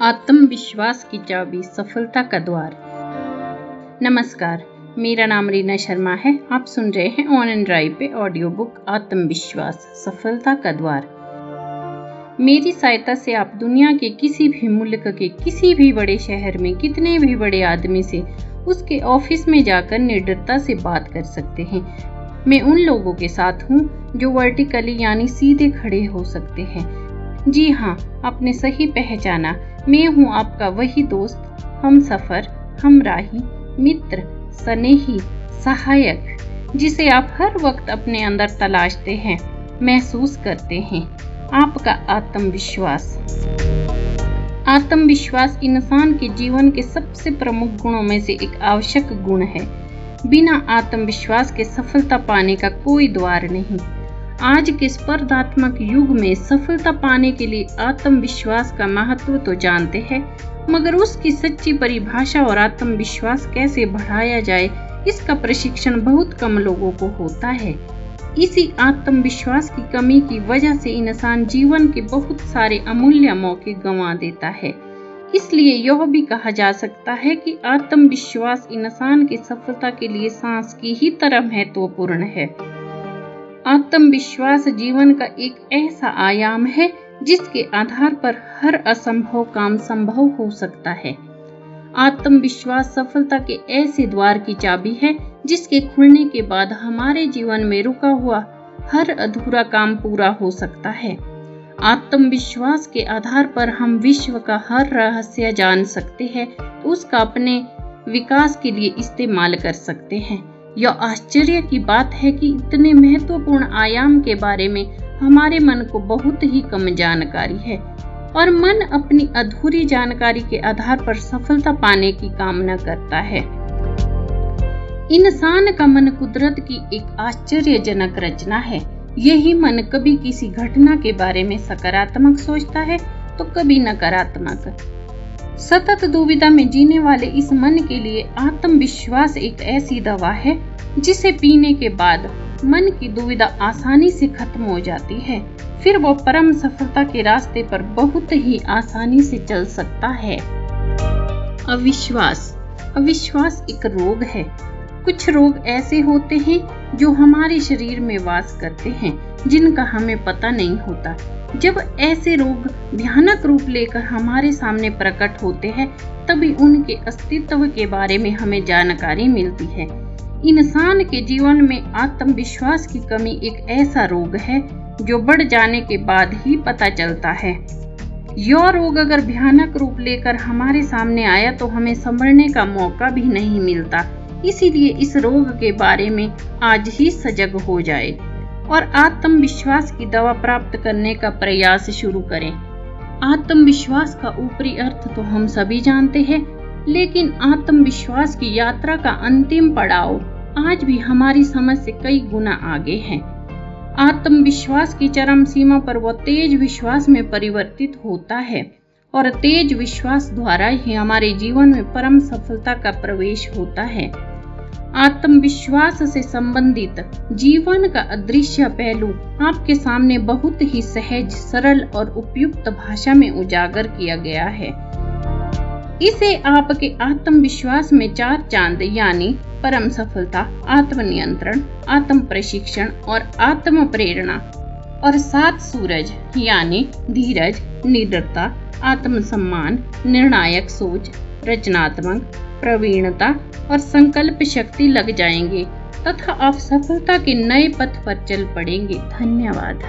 आत्मविश्वास की चाबी सफलता का द्वार। नमस्कार, मेरा नाम रीना शर्मा है। आप सुन रहे हैं ऑन एंड ड्राइव पे ऑडियो बुक आत्मविश्वास, सफलता का द्वार। मेरी सहायता से आप दुनिया के किसी भी मुल्क के किसी भी बड़े शहर में, कितने भी बड़े आदमी से, उसके ऑफ़िस में जाकर निर्डरता से बात कर सकते हैं। मैं उन लोगों के साथ हूँ जो वर्टिकली यानी सीधे खड़े हो सकते हैं। जी हाँ आपने सही पहचाना। मैं हूँ आपका वही दोस्त, हम सफ़र, हम राही, मित्र, स्नेही, सहायक, जिसे आप हर वक्त अपने अंदर तलाशते हैं, महसूस करते हैं। आपका आत्मविश्वास। आत्मविश्वास इंसान के जीवन के सबसे प्रमुख गुणों में से एक आवश्यक गुण है। बिना आत्मविश्वास के सफलता पाने का कोई द्वार नहीं। आज के स्पर्धात्मक युग में सफलता पाने के लिए आत्मविश्वास का महत्व तो जानते हैं, मगर उसकी सच्ची परिभाषा और आत्मविश्वास कैसे बढ़ाया जाए, इसका प्रशिक्षण बहुत कम लोगों को होता है। इसी आत्मविश्वास की कमी की वजह से इंसान जीवन के बहुत सारे अमूल्य मौके गंवा देता है। इसलिए यह भी कहा जा सकता है कि आत्मविश्वास इंसान की सफलता के लिए सांस की ही तरह महत्वपूर्ण है। आत्मविश्वास जीवन का एक ऐसा आयाम है, जिसके आधार पर हर असंभव काम संभव हो सकता है। आत्मविश्वास सफलता के ऐसे द्वार की चाबी है, जिसके खुलने के बाद हमारे जीवन में रुका हुआ हर अधूरा काम पूरा हो सकता है। आत्मविश्वास के आधार पर हम विश्व का हर रहस्य जान सकते हैं, उसका अपने विकास के लिए इस्तेमाल कर सकते हैं। यह आश्चर्य की बात है कि इतने महत्वपूर्ण आयाम के बारे में हमारे मन को बहुत ही कम जानकारी है और मन अपनी अधूरी जानकारी के आधार पर सफलता पाने की कामना करता है। इंसान का मन कुदरत की एक आश्चर्यजनक रचना है। यही मन कभी किसी घटना के बारे में सकारात्मक सोचता है तो कभी नकारात्मक। सतत दुविधा में जीने वाले इस मन के लिए आत्मविश्वास एक ऐसी दवा है, जिसे पीने के बाद मन की दुविधा आसानी से खत्म हो जाती है। फिर वो परम सफलता के रास्ते पर बहुत ही आसानी से चल सकता है। अविश्वास। अविश्वास एक रोग है। कुछ रोग ऐसे होते हैं जो हमारे शरीर में वास करते हैं, जिनका हमें पता नहीं होता। जब ऐसे रोग भयानक रूप लेकर हमारे सामने प्रकट होते हैं, तभी उनके अस्तित्व के बारे में हमें जानकारी मिलती है। इंसान के जीवन में आत्मविश्वास की कमी एक ऐसा रोग है, जो बढ़ जाने के बाद ही पता चलता है। यह रोग अगर भयानक रूप लेकर हमारे सामने आया तो हमें संभलने का मौका भी नहीं मिलता। इसीलिए इस रोग के बारे में आज ही सजग हो जाए और आत्मविश्वास की दवा प्राप्त करने का प्रयास शुरू करें। आत्मविश्वास का ऊपरी अर्थ तो हम सभी जानते हैं, लेकिन आत्मविश्वास की यात्रा का अंतिम पड़ाव आज भी हमारी समझ से कई गुना आगे है। आत्मविश्वास की चरम सीमा पर वह तेज विश्वास में परिवर्तित होता है और तेज विश्वास द्वारा ही हमारे जीवन में परम सफलता का प्रवेश होता है। आत्मविश्वास से संबंधित जीवन का अदृश्य पहलू आपके सामने बहुत ही सहज, सरल और उपयुक्त भाषा में उजागर किया गया है। इसे आपके आत्मविश्वास में चार चाँद, यानी परम सफलता, आत्मनियंत्रण आत्म प्रशिक्षण और आत्म प्रेरणा और सात सूरज, यानी धीरज, निडरता, आत्मसम्मान, निर्णायक सोच रचनात्मक, प्रवीणता और संकल्प शक्ति लग जाएँगे, तथा आप सफलता के नए पथ पर चल पड़ेंगे। धन्यवाद।